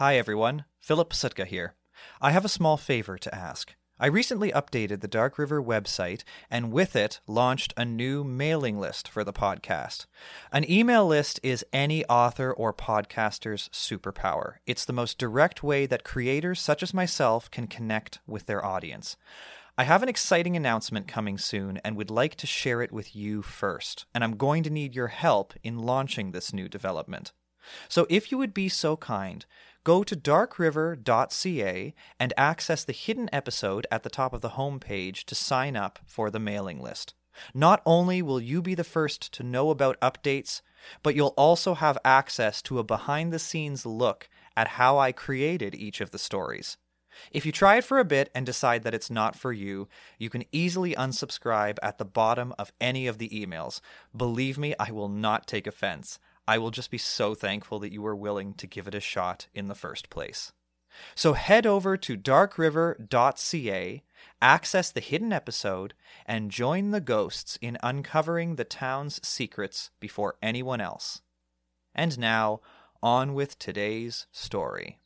Hi, everyone. Philip Sutka here. I have a small favor to ask. I recently updated the Dark River website and with it launched a new mailing list for the podcast. An email list is any author or podcaster's superpower. It's the most direct way that creators such as myself can connect with their audience. I have an exciting announcement coming soon and would like to share it with you first, and I'm going to need your help in launching this new development. So if you would be so kind, go to darkriver.ca and access the hidden episode at the top of the homepage to sign up for the mailing list. Not only will you be the first to know about updates, but you'll also have access to a behind the scenes look at how I created each of the stories. If you try it for a bit and decide that it's not for you, you can easily unsubscribe at the bottom of any of the emails. Believe me, I will not take offense. I will just be so thankful that you were willing to give it a shot in the first place. So head over to darkriver.ca, access the hidden episode, and join the ghosts in uncovering the town's secrets before anyone else. And now, on with today's story.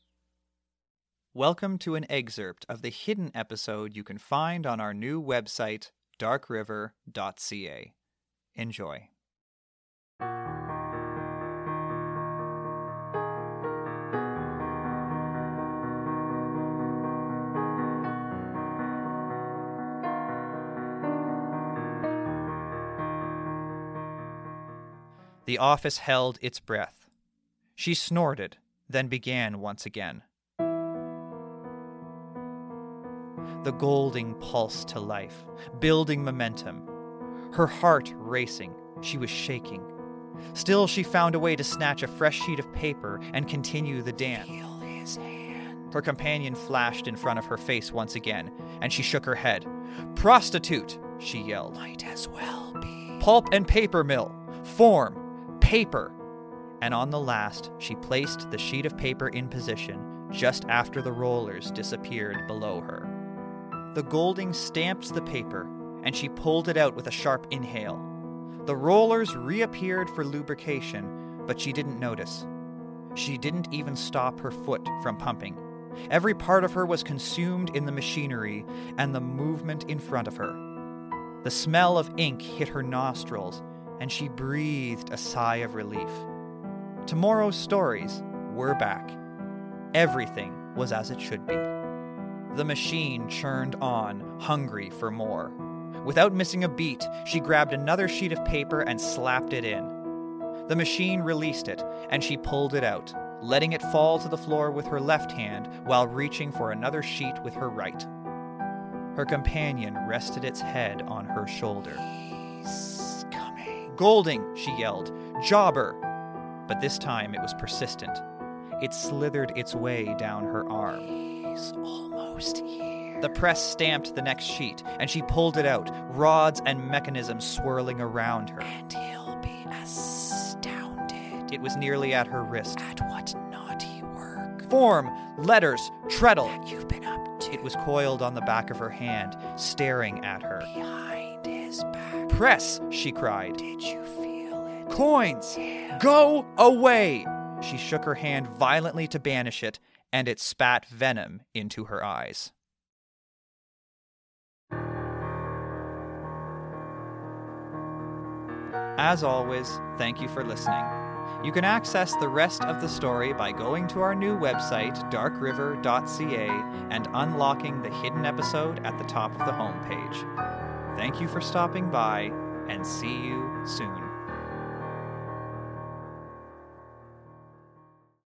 Welcome to an excerpt of the hidden episode you can find on our new website, darkriver.ca. Enjoy. The office held its breath. She snorted, then began once again. The Golding pulsed to life, building momentum. Her heart racing, she was shaking. Still, she found a way to snatch a fresh sheet of paper and continue the dance. Feel his hand. Her companion flashed in front of her face once again, and she shook her head. Prostitute! she yelled. Might as well be. Pulp and paper mill. Form. Paper. And on the last, she placed the sheet of paper in position just after the rollers disappeared below her. The Golding stamped the paper, and she pulled it out with a sharp inhale. The rollers reappeared for lubrication, but she didn't notice. She didn't even stop her foot from pumping. Every part of her was consumed in the machinery and the movement in front of her. The smell of ink hit her nostrils, and she breathed a sigh of relief. Tomorrow's stories were back. Everything was as it should be. The machine churned on, hungry for more. Without missing a beat, she grabbed another sheet of paper and slapped it in. The machine released it, and she pulled it out, letting it fall to the floor with her left hand while reaching for another sheet with her right. Her companion rested its head on her shoulder. Golding, she yelled. Jobber! But this time it was persistent. It slithered its way down her arm. He's almost here. The press stamped the next sheet, and she pulled it out, rods and mechanisms swirling around her. And he'll be astounded It was nearly at her wrist. at what naughty work Form, letters, treadle. that you've been up to It was coiled on the back of her hand, staring at her. behind. Press, she cried. Did you feel it? Quoins! Yeah. Go away! She shook her hand violently to banish it, and it spat venom into her eyes. As always, thank you for listening. You can access the rest of the story by going to our new website, darkriver.ca, and unlocking the hidden episode at the top of the homepage. Thank you for stopping by, and see you soon.